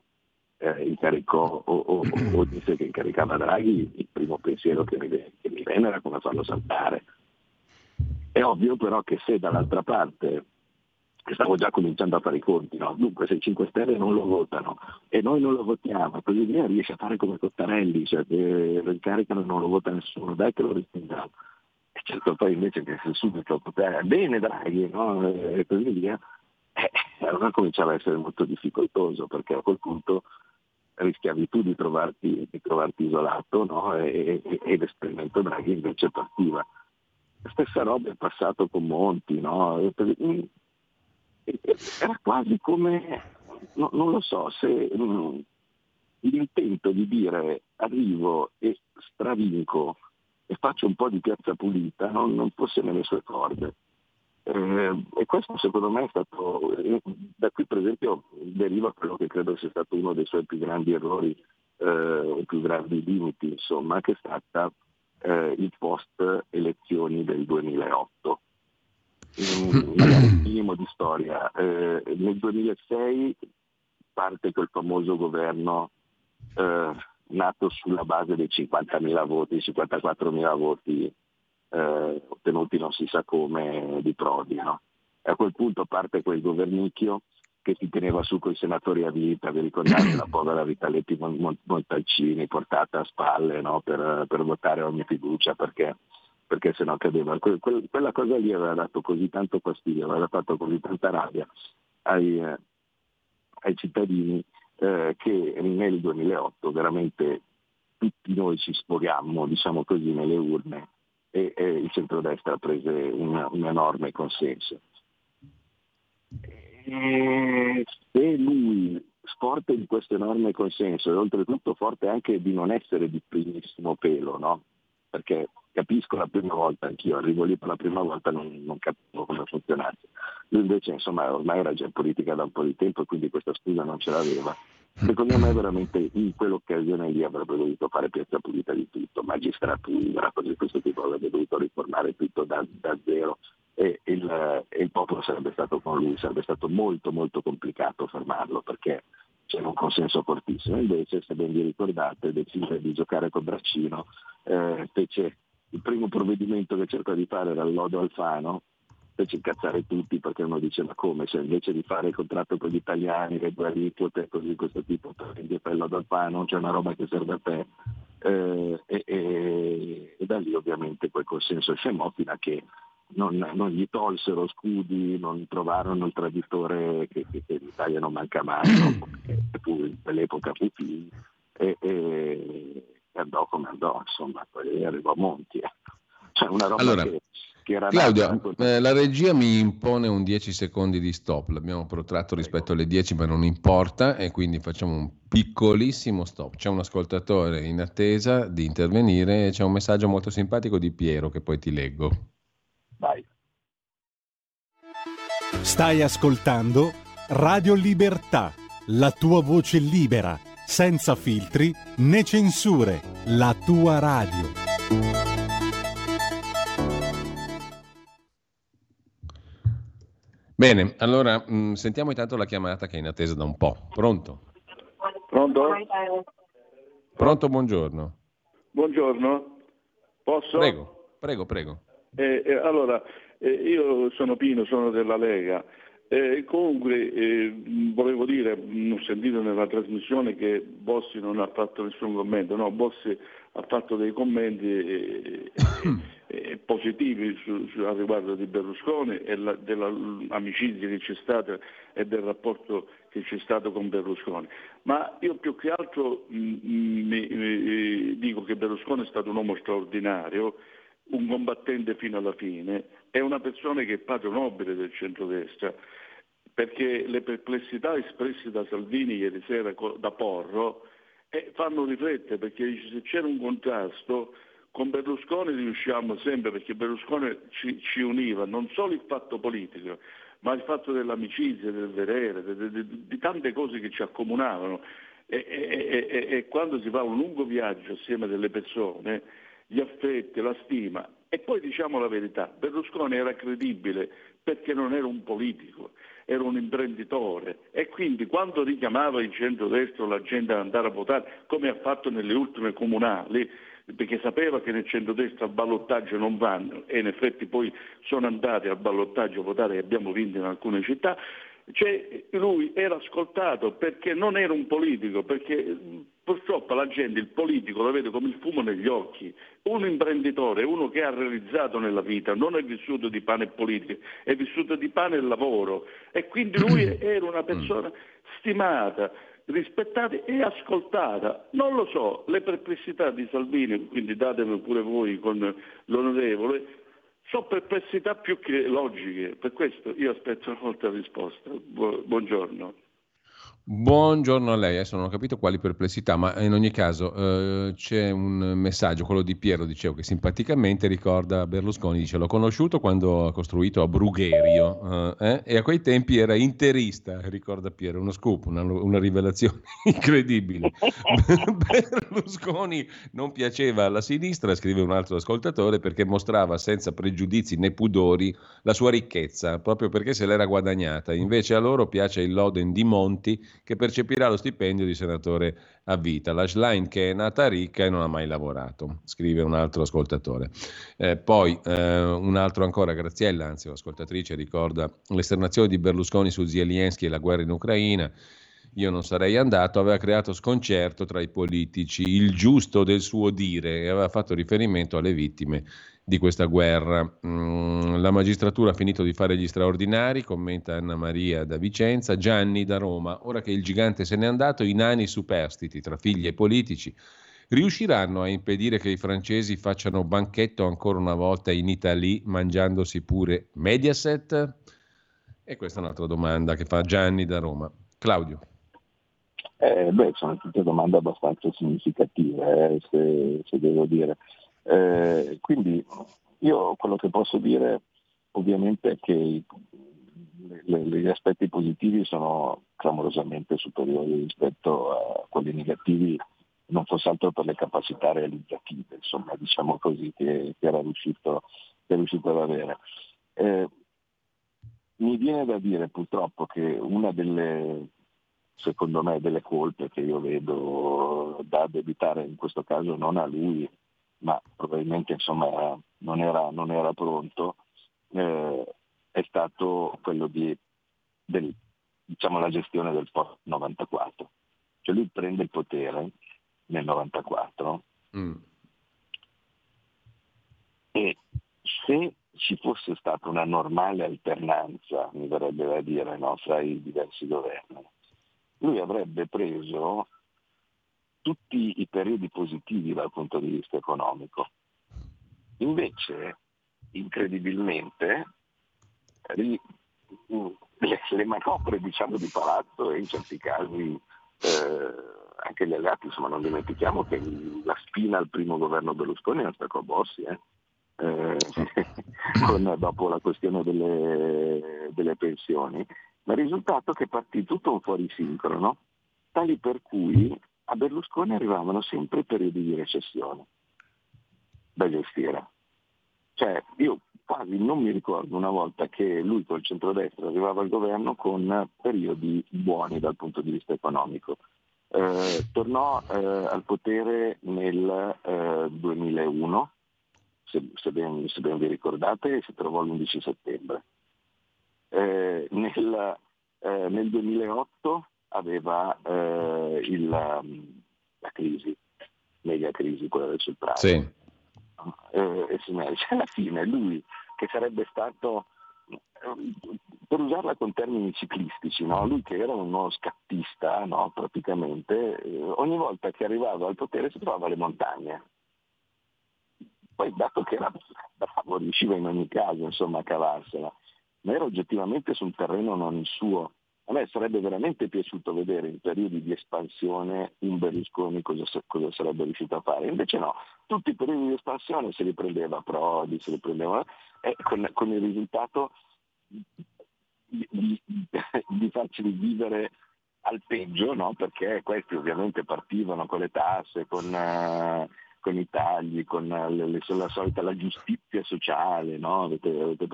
eh, incaricò o, o, o, <clears throat> disse che incaricava Draghi, il primo pensiero che mi, che mi venne era come farlo saltare. È ovvio però che se dall'altra parte stavo già cominciando a fare i conti, no? dunque se i 5 Stelle non lo votano e noi non lo votiamo, così via riesce a fare come Cottarelli, cioè che lo incaricano e non lo vota nessuno, dai che lo respingiamo. E certo poi invece che se subito potere, bene Draghi, no? e così via, eh, allora cominciava a essere molto difficoltoso perché a quel punto rischiavi tu di trovarti, di trovarti isolato no? e, e, e l'esperimento Draghi invece partiva. Stessa roba è passato con Monti, no? era quasi come, no, non lo so, se mh, mm, l'intento di dire arrivo e stravinco e faccio un po' di piazza pulita non, non fosse nelle sue corde. Eh, e questo secondo me è stato, eh, da qui per esempio deriva quello che credo sia stato uno dei suoi più grandi errori eh, o più grandi limiti, insomma, che è stata eh, il post elezioni del 2008 magari un minimo di storia. Eh, nel 2006 parte quel famoso governo eh, nato sulla base dei 50.000 voti, 54.000 voti eh, ottenuti non si sa come di Prodi. No? a quel punto parte quel governicchio che si teneva su con i senatori a vita, vi ricordate la <clears throat> povera Vitaletti Montalcini portata a spalle no? per, per votare ogni fiducia perché perché sennò cadeva. Que- que- quella cosa lì aveva dato così tanto fastidio, aveva fatto così tanta rabbia ai, eh, ai cittadini eh, che nel 2008 veramente tutti noi ci sfoghiammo, diciamo così, nelle urne e, e il centrodestra prese un, un enorme consenso. E se lui, forte di questo enorme consenso e oltretutto forte anche di non essere di primissimo pelo, no? perché capisco la prima volta, anch'io arrivo lì per la prima volta non, non capivo come funzionasse. Lui invece insomma ormai era già in politica da un po' di tempo e quindi questa scusa non ce l'aveva. Secondo me veramente in quell'occasione lì avrebbe dovuto fare piazza pulita di tutto, magistratura, cose di questo tipo, avrebbe dovuto riformare tutto da, da zero e il, e il popolo sarebbe stato con lui, sarebbe stato molto molto complicato fermarlo perché c'era un consenso fortissimo, invece se ben vi ricordate decise di giocare col braccino, eh, fece il primo provvedimento che cercò di fare era il lodo Alfano, fece incazzare tutti perché uno diceva come, se invece di fare il contratto con gli italiani, le due aliquote e così di questo tipo, prendi il lodo Alfano, c'è una roba che serve a te. Eh, e, e, e, da lì ovviamente quel consenso scemò fino a che non, non, gli tolsero scudi, non trovarono il traditore che, che, che l'Italia non manca mai, <clears throat> no? fu, in quell'epoca fu Fini, e, e, andò come andò, insomma, poi arrivò a Monti. Ecco. Cioè una roba allora, che, che era Claudia, eh, la regia mi impone un 10 secondi di stop, l'abbiamo protratto rispetto alle 10 ma non importa e quindi facciamo un piccolissimo stop. C'è un ascoltatore in attesa di intervenire e c'è un messaggio molto simpatico di Piero che poi ti leggo. Vai. Stai ascoltando Radio Libertà, la tua voce libera, senza filtri né censure, la tua radio. Bene, allora mh, mm, sentiamo intanto la chiamata che è in attesa da un po'. Pronto? Pronto? Pronto, buongiorno. buongiorno. Posso? Prego, prego, prego. Eh, eh, allora, eh, io sono Pino, sono della Lega. Eh, comunque eh, volevo dire, ho sentito nella trasmissione che Bossi non ha fatto nessun commento, no, Bossi ha fatto dei commenti eh, eh positivi su, su, a riguardo di Berlusconi e la, dell'amicizia che c'è stata e del rapporto che c'è stato con Berlusconi. Ma io più che altro mh, mi, mi, dico che Berlusconi è stato un uomo straordinario, un combattente fino alla fine, è una persona che è padre nobile del centrodestra, perché le perplessità espresse da Salvini ieri sera da Porro eh, fanno riflettere, perché dice, se c'era un contrasto con Berlusconi riusciamo sempre, perché Berlusconi ci, ci univa non solo il fatto politico, ma il fatto dell'amicizia, del vedere, di, di, di tante cose che ci accomunavano. E, e, e, e, quando si fa un lungo viaggio assieme a delle persone, gli affetti, la stima, e poi diciamo la verità, Berlusconi era credibile perché non era un politico, era un imprenditore e quindi quando richiamava il centro-destra la gente ad andare a votare, come ha fatto nelle ultime comunali, perché sapeva che nel centrodestra al ballottaggio non vanno e in effetti poi sono andati al ballottaggio a votare e abbiamo vinto in alcune città, cioè, lui era ascoltato perché non era un politico, perché purtroppo la gente il politico lo vede come il fumo negli occhi. Un imprenditore, uno che ha realizzato nella vita, non è vissuto di pane e politica, è vissuto di pane e lavoro. E quindi lui <clears throat> era una persona stimata, rispettata e ascoltata. Non lo so, le perplessità di Salvini, quindi datemi pure voi con l'onorevole, sono perplessità più che logiche, per questo io aspetto una volta risposta. buongiorno. Buongiorno a lei, adesso non ho capito quali perplessità, ma in ogni caso eh, c'è un messaggio, quello di Piero, dicevo che simpaticamente ricorda Berlusconi, dice l'ho conosciuto quando ha costruito a Brugherio eh, e a quei tempi era interista, ricorda Piero, uno scoop, una, una rivelazione <laughs> incredibile. <laughs> Berlusconi non piaceva alla sinistra, scrive un altro ascoltatore, perché mostrava senza pregiudizi né pudori la sua ricchezza, proprio perché se l'era guadagnata, invece a loro piace il Loden di Monti che percepirà lo stipendio di senatore a vita. La Schlein che è nata ricca e non ha mai lavorato, scrive un altro ascoltatore. Eh, poi eh, un altro ancora, Graziella, anzi l'ascoltatrice, ricorda l'esternazione di Berlusconi su Zelensky e la guerra in Ucraina io non sarei andato, aveva creato sconcerto tra i politici, il giusto del suo dire e aveva fatto riferimento alle vittime di questa guerra. Mm, la magistratura ha finito di fare gli straordinari, commenta Anna Maria da Vicenza, Gianni da Roma. Ora che il gigante se n'è andato, i nani superstiti tra figli e politici riusciranno a impedire che i francesi facciano banchetto ancora una volta in Italia mangiandosi pure Mediaset? E questa è un'altra domanda che fa Gianni da Roma. Claudio. Eh, beh, sono tutte domande abbastanza significative, eh, se, se devo dire. Eh, quindi io quello che posso dire ovviamente è che le, gli aspetti positivi sono clamorosamente superiori rispetto a quelli negativi, non fosse altro per le capacità realizzative, insomma, diciamo così, che, che, era, riuscito, che è riuscito ad avere. Eh, mi viene da dire purtroppo che una delle, secondo me, delle colpe che io vedo da addebitare in questo caso non a lui, ma probabilmente insomma, non, era, non era pronto, eh, è stato quello di del, diciamo, la gestione del post 94. Cioè lui prende il potere nel 94 mm. e se ci fosse stata una normale alternanza, mi verrebbe da dire, no, fra i diversi governi, lui avrebbe preso tutti i periodi positivi dal punto di vista economico. Invece, incredibilmente, le, le manovre diciamo, di palazzo e in certi casi eh, anche gli alleati, insomma non dimentichiamo che la spina al primo governo Berlusconi era stato Bossi, eh? Eh, <laughs> con, dopo la questione delle, delle, pensioni, ma il risultato è che partì tutto un fuori sincrono, tali per cui a Berlusconi arrivavano sempre periodi di recessione da gestire. Cioè, io quasi non mi ricordo una volta che lui col centrodestra arrivava al governo con periodi buoni dal punto di vista economico. Eh, tornò eh, al potere nel 2001, se, se, ben, se, ben, vi ricordate, si trovò l'11 settembre. Nel, nel, 2008 aveva il, la crisi, mega crisi, quella del Sultrano. Sì. Eh, alla fine lui che sarebbe stato per usarla con termini ciclistici, no? lui che era uno scattista no? praticamente, eh, ogni volta che arrivava al potere si trovava alle montagne. Poi dato che era bravo, riusciva in ogni caso insomma, a cavarsela, ma era oggettivamente sul terreno non il suo. A me sarebbe veramente piaciuto vedere in periodi di espansione un Berlusconi cosa, cosa sarebbe riuscito a fare. Invece no, tutti i periodi di espansione se li prendeva Prodi, se li prendeva, e con, con il risultato di, di, di farceli vivere al peggio, no? perché questi ovviamente partivano con le tasse, con, uh, con i tagli, con le, le, la solita la giustizia sociale, no? avete, avete,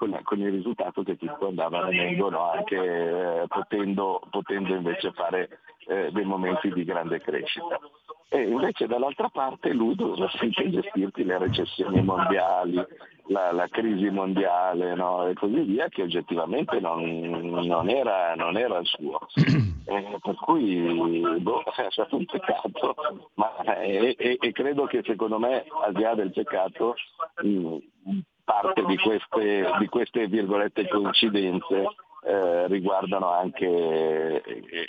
con, con, il risultato che tutto andava venendo no? anche eh, potendo, potendo, invece fare eh, dei momenti di grande crescita. E invece dall'altra parte lui doveva sempre gestirti le recessioni mondiali, la, la crisi mondiale no? e così via, che oggettivamente non, non, era, non era, il suo. <clears throat> Eh, per cui boh, <laughs> è stato un peccato, ma, e, e, e, credo che secondo me al di là del peccato mh, parte di queste, di queste virgolette coincidenze eh, riguardano anche eh,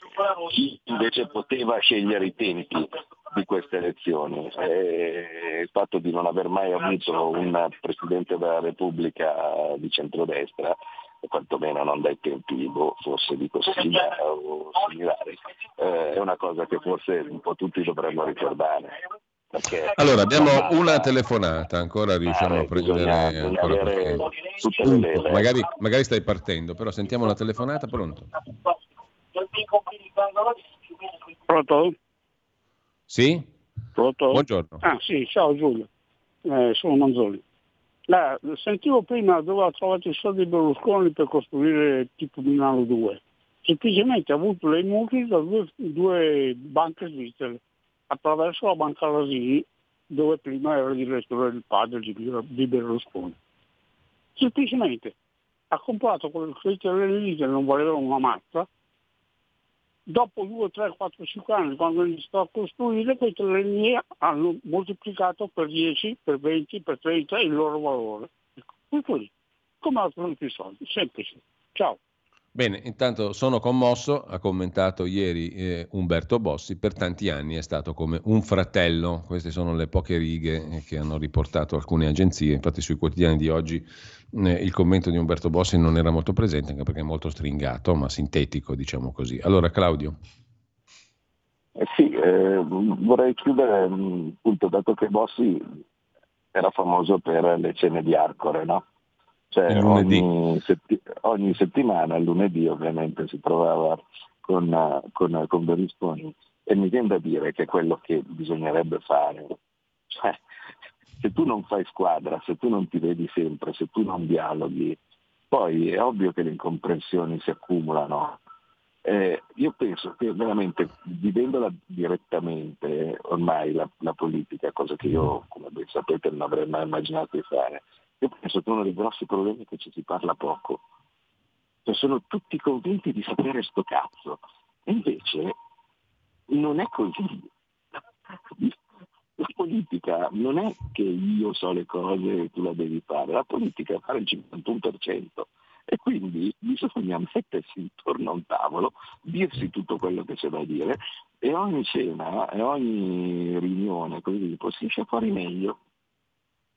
chi invece poteva scegliere i tempi di queste elezioni. E il fatto di non aver mai avuto un Presidente della Repubblica di centrodestra, quantomeno non dai tempi boh, forse di Cossiga o similari, eh, è una cosa che forse un po' tutti dovremmo ricordare. Perché, allora abbiamo una telefonata, ancora riusciamo a prendere ancora Punto. Magari, magari stai partendo, però sentiamo la telefonata, pronto? Pronto? Sì? Pronto? Buongiorno. Ah sì, ciao Giulio, eh, sono Manzoli. La, sentivo prima dove ha trovato i soldi Berlusconi per costruire tipo Milano 2. Semplicemente ha avuto le mutui da due, due banche svizzere attraverso la banca Rasini dove prima era il direttore del padre di Berlusconi. Semplicemente ha comprato quelle lì che non volevano una mazza dopo 2, 3, 4, 5 anni, quando iniziò a costruire, quei terreni hanno moltiplicato per 10, per 20, per 30 il loro valore. Tutto lì. Come ha ottenuto i soldi? Semplice. Ciao. Bene, intanto sono commosso, ha commentato ieri eh, Umberto Bossi, per tanti anni è stato come un fratello, queste sono le poche righe che hanno riportato alcune agenzie, infatti sui quotidiani di oggi eh, il commento di Umberto Bossi non era molto presente, anche perché è molto stringato, ma sintetico, diciamo così. Allora Claudio. Eh sì, eh, vorrei chiudere, appunto, dato che Bossi era famoso per le cene di Arcore, no? Cioè, ogni, setti- ogni, settimana, lunedì ovviamente, si trovava con, con, con, Berlusconi e mi viene da dire che è quello che bisognerebbe fare. Cioè, se tu non fai squadra, se tu non ti vedi sempre, se tu non dialoghi, poi è ovvio che le incomprensioni si accumulano. Eh, io penso che veramente vivendola direttamente ormai la, la politica, cosa che io come ben sapete non avrei mai immaginato di fare, io penso che uno dei grossi problemi è che ci si parla poco. Cioè sono tutti convinti di sapere sto cazzo. E invece non è così. La politica non è che io so le cose e tu la devi fare, la politica è fare il 51%. E quindi bisogna mettersi intorno a un tavolo, dirsi tutto quello che c'è da dire e ogni cena e ogni riunione così si esce fuori meglio.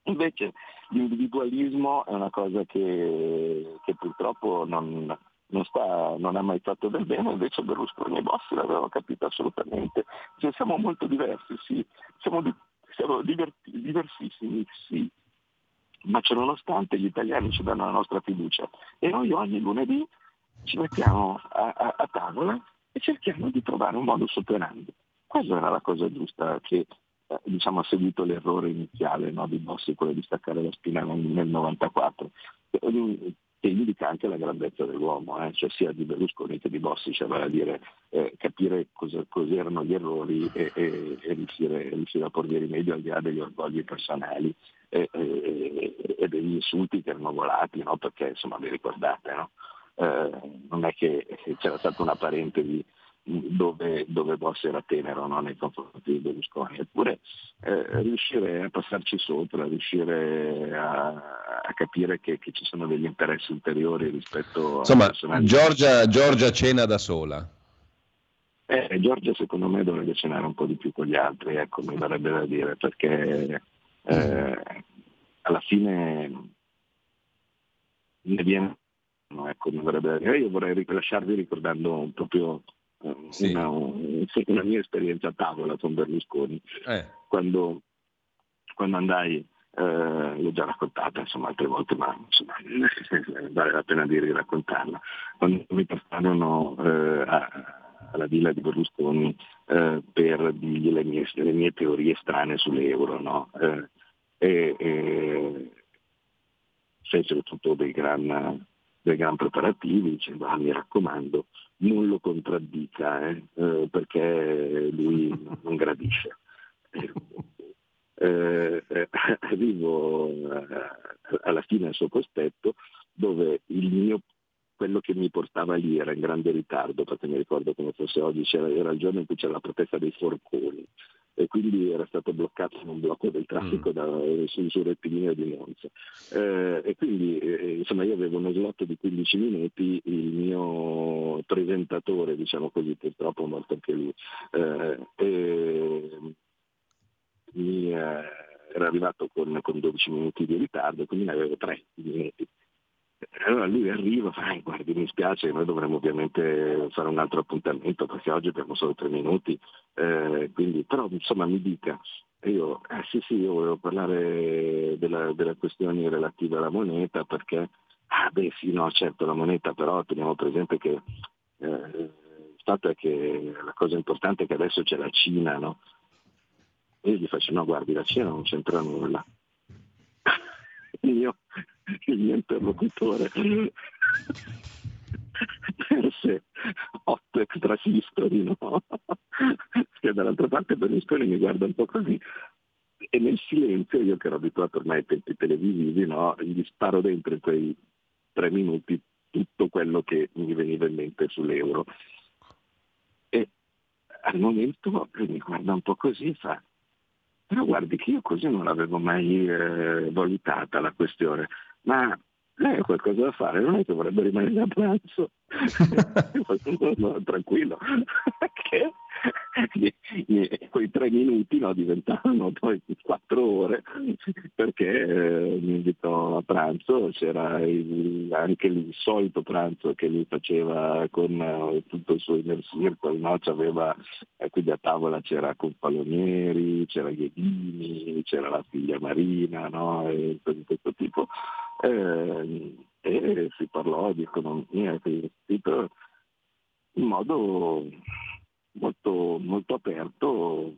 Invece l'individualismo è una cosa che, che purtroppo non, non, sta, non, ha mai fatto del bene, invece Berlusconi e Bossi l'avevano capito assolutamente. Cioè, siamo molto diversi, sì, siamo, siamo diverti, diversissimi, sì, ma ciononostante gli italiani ci danno la nostra fiducia e noi ogni lunedì ci mettiamo a, a, a tavola e cerchiamo di trovare un modo operandi. Questa era la cosa giusta che diciamo, ha seguito l'errore iniziale no, di Bossi, quello di staccare la spina nel, nel 94. che indica anche la grandezza dell'uomo, eh? cioè sia di Berlusconi che di Bossi, cioè vale a dire eh, capire cosa, cos'erano gli errori e, e, e riuscire, riuscire, a porvi rimedio al di là degli orgogli personali e, e degli insulti che erano volati, no? perché insomma vi ricordate, no? eh, non è che c'era stata una parentesi dove, dove Bossi era tenero no? nei confronti di Berlusconi, eppure eh, riuscire a passarci sopra, riuscire a, a capire che, che, ci sono degli interessi ulteriori rispetto Insomma, a... Giorgia, Giorgia cena da sola. Eh, Giorgia secondo me dovrebbe cenare un po' di più con gli altri, ecco, mi verrebbe da dire, perché eh, alla fine ne viene, ecco, mi verrebbe da dire. Io vorrei lasciarvi ricordando proprio sì. una, una, mia esperienza a tavola con Berlusconi. Eh. Quando, quando, andai, eh, l'ho già raccontata insomma, altre volte, ma insomma, <laughs> vale la pena di raccontarla. Quando mi portarono eh, a, alla villa di Berlusconi eh, per dirgli le mie, le mie, teorie strane sull'euro, no? Eh, e, e fecero tutto dei gran, dei gran preparativi, dicendo ah, mi raccomando, non lo contraddica eh, eh, perché lui non gradisce. <laughs> Eh, eh, arrivo eh, alla fine al suo cospetto dove il mio quello che mi portava lì era in grande ritardo, perché mi ricordo come fosse oggi, era il giorno in cui c'era la protesta dei forconi e quindi era stato bloccato in un blocco del traffico mm. da, sul, sul rettilineo di Monza. Eh, e quindi eh, insomma io avevo uno slot di 15 minuti, il mio presentatore, diciamo così, purtroppo morto anche lui, eh, mi, eh, era arrivato con, con 12 minuti di ritardo, quindi ne avevo 3 minuti allora lui arriva, fa, guardi mi spiace, noi dovremmo ovviamente fare un altro appuntamento perché oggi abbiamo solo tre minuti, eh, quindi, però insomma mi dica, e io, eh sì sì, io volevo parlare delle questioni relative alla moneta perché, ah beh sì, no certo la moneta, però teniamo presente che eh, il fatto è che la cosa importante è che adesso c'è la Cina, no? E io gli faccio, no guardi, la Cina non c'entra nulla. <laughs> io <laughs> il mio interlocutore perse otto extra history, no? che dall'altra parte Berlusconi mi guarda un po' così e nel silenzio, io che ero abituato ormai ai tempi televisivi, no? gli sparo dentro in quei tre minuti tutto quello che mi veniva in mente sull'euro. E al momento mi guarda un po' così e fa, però guardi che io così non l'avevo mai eh, valutata la questione ma lei ha qualcosa da fare, non è che vorrebbe rimanere a pranzo, <laughs> tranquillo, <laughs> che quei tre minuti no, diventavano poi quattro ore perché eh, mi invitò a pranzo, c'era il, anche il solito pranzo che lui faceva con uh, tutto il suo inner circle, no? C'aveva, eh, quindi a tavola c'era Confalonieri, c'era Ghedini, c'era la figlia Marina, no? e di questo tipo eh, e si parlò di economia in modo molto, molto aperto,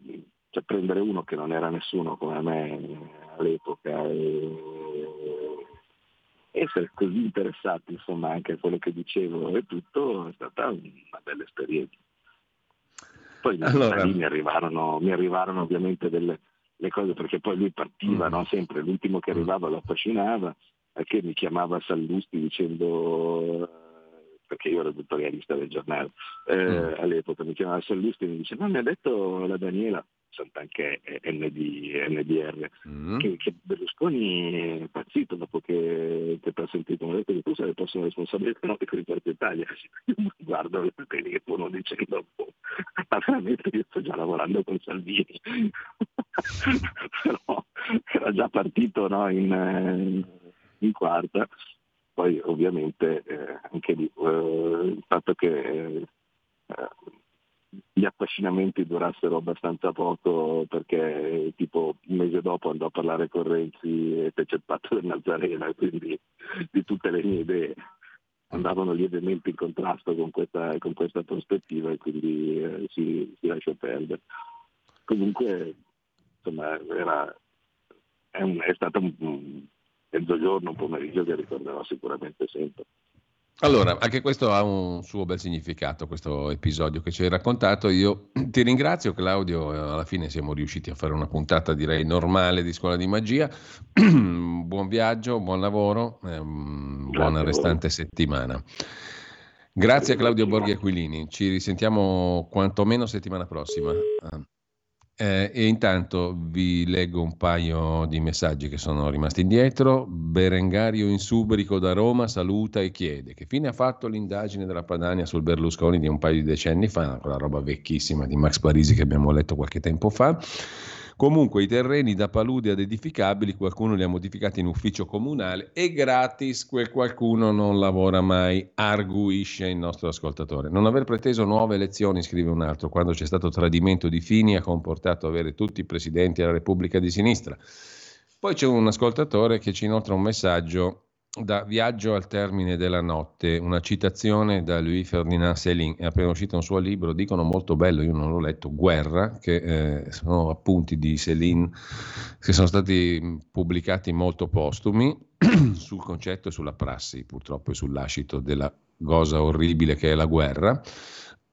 cioè prendere uno che non era nessuno come me all'epoca e essere così interessati insomma anche a quello che dicevo e tutto è stata una bella esperienza. Poi allora... mi arrivarono, mi arrivarono ovviamente delle cose perché poi lui partiva mm. no? sempre, l'ultimo che arrivava lo affascinava che mi chiamava Sallusti dicendo perché io ero editorialista del giornale eh, mm. all'epoca mi chiamava Sallusti e mi dice ma mi ha detto la Daniela anche ND, NDR mm. che, che, Berlusconi è impazzito dopo che, che ti ha sentito mi ha detto che tu sei il prossimo responsabile economico di Forza Italia <laughs> guardo le telefono dicendo boh, ma veramente io sto già lavorando con Salvini <laughs> però era già partito no, in in quarta, poi ovviamente eh, anche lì eh, il fatto che eh, gli affascinamenti durassero abbastanza poco perché tipo un mese dopo andò a parlare con Renzi e fece il patto del Nazarena, quindi di tutte le mie idee andavano lievemente in contrasto con questa, con questa prospettiva e quindi eh, si, si, lasciò perdere. Comunque insomma era, è, un, è stato un, mezzogiorno, un pomeriggio che ricorderò sicuramente sempre. Allora, anche questo ha un suo bel significato, questo episodio che ci hai raccontato. Io <clears throat> ti ringrazio Claudio, alla fine siamo riusciti a fare una puntata direi normale di Scuola di Magia. <clears throat> buon viaggio, buon lavoro, eh, buona restante settimana. Grazie a Claudio Borghi Aquilini, ci risentiamo quantomeno settimana prossima. Eh, e intanto vi leggo un paio di messaggi che sono rimasti indietro. Berengario in Subrico da Roma saluta e chiede che fine ha fatto l'indagine della Padania sul Berlusconi di un paio di decenni fa, quella roba vecchissima di Max Parisi che abbiamo letto qualche tempo fa. Comunque i terreni da paludi ad edificabili qualcuno li ha modificati in ufficio comunale e gratis quel qualcuno non lavora mai, arguisce il nostro ascoltatore. Non aver preteso nuove elezioni, scrive un altro, quando c'è stato tradimento di Fini ha comportato avere tutti i presidenti della Repubblica di sinistra. Poi c'è un ascoltatore che ci inoltra un messaggio da Viaggio al termine della notte, una citazione da Louis Ferdinand Céline, è appena uscito un suo libro, dicono molto bello, io non l'ho letto, Guerra, che eh, sono appunti di Céline che sono stati pubblicati molto postumi <clears throat> sul concetto e sulla prassi, purtroppo, e sull'ascito della cosa orribile che è la guerra,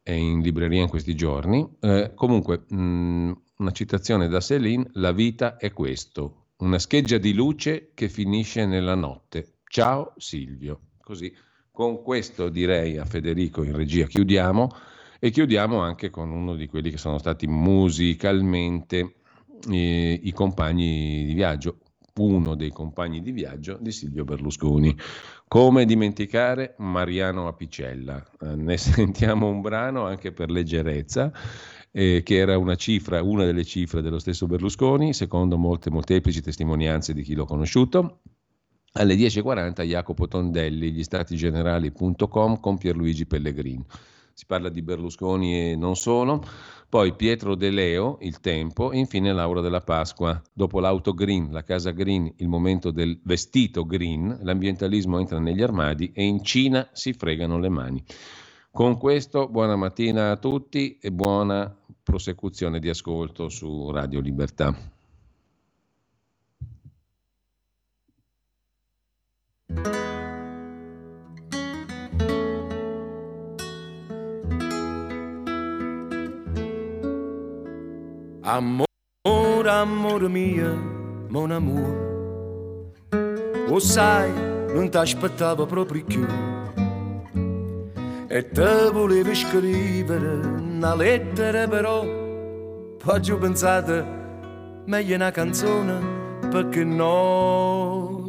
è in libreria in questi giorni. Eh, comunque, mh, una citazione da Céline, la vita è questo, una scheggia di luce che finisce nella notte Ciao Silvio. Così con questo direi a Federico in regia chiudiamo e chiudiamo anche con uno di quelli che sono stati musicalmente eh, i compagni di viaggio, uno dei compagni di viaggio di Silvio Berlusconi. Come dimenticare Mariano Apicella? Eh, ne <laughs> sentiamo un brano anche per leggerezza. Eh, che era una cifra, una delle cifre dello stesso Berlusconi, secondo molte molteplici testimonianze di chi l'ha conosciuto. Alle 10.40 Jacopo Tondelli, gli statigenerali.com con Pierluigi Pellegrini. Si parla di Berlusconi e non solo. Poi Pietro De Leo, Il Tempo, e infine Laura della Pasqua. Dopo l'auto green, la casa green, il momento del vestito green, l'ambientalismo entra negli armadi e in Cina si fregano le mani. Con questo, buona mattina a tutti e buona prosecuzione di ascolto su Radio Libertà. Amore, amore mio, mon amour, lo sai, non ti aspettavo proprio più. E te volevi scrivere una lettera però, poi ho pensato, meglio una canzone, perché no?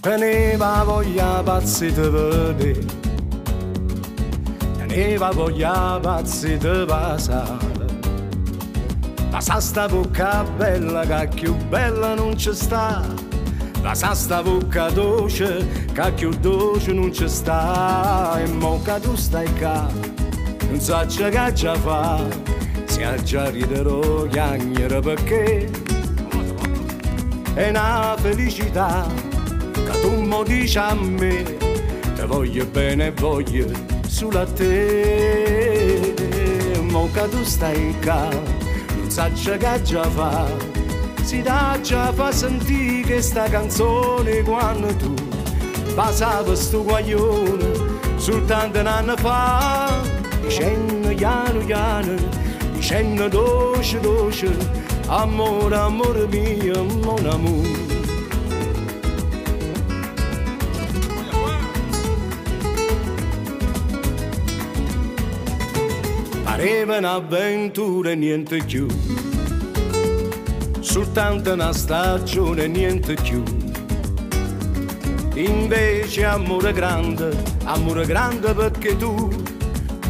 Teneva voglia pazzi di vedere, teneva voglia pazzi di passare. La sasta bocca bella più bella non ci sta. La sasta bocca dolce più dolce non ci sta. E mo che tu stai qua, non so che già fa. Si già riderò chiagnere perché è una felicità tu mo dici a me. Te voglio bene voglio solo a te. Mo che tu stai qua saccia che già fa si dà già fa sentire questa canzone quando tu passavi sto guaglione soltanto un anno fa dicendo piano piano dicendo dolce dolce amore amore mio mon amore pareva un'avventura e niente più, soltanto una stagione e niente più. Invece amore grande, amore grande perché tu,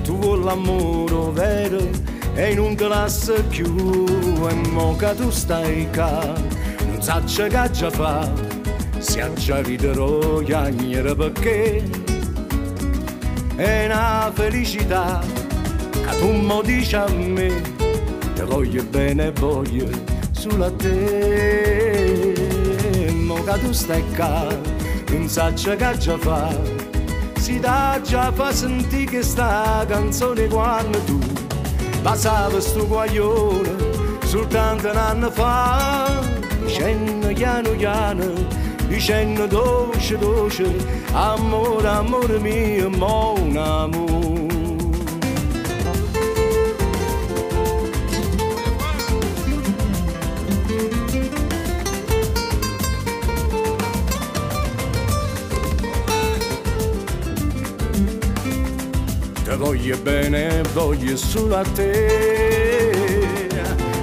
tu vuoi l'amore vero e non te lascia più. E mo che tu stai qua, non saccia che già fa, si già riderò chiagnere perché è una felicità tu mo dici a me, te voglio bene voglio solo a te. Mo che tu stai qua, non saccia che già fa, si dà già fa sentire che sta canzone quando tu passavi sto guaglione soltanto un anno fa. dicendo piano piano, dicendo dolce dolce, amore, amore mio, mon amore. Voglio bene, voglio solo a te.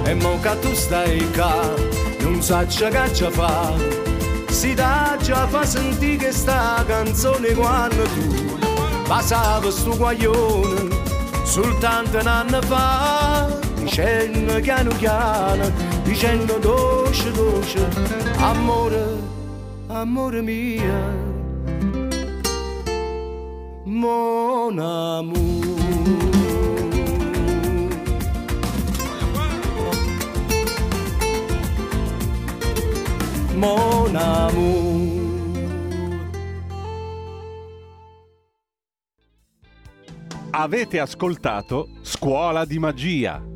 E mo che tu stai qua, non sai che ci fa. Si dà già fa sentire che sta canzone quando tu Passavi sto guaglione soltanto un anno fa. Dicendo piano piano, dicendo dolce dolce Amore, amore mio mon amour. Mon amour. Avete ascoltato Scuola di Magia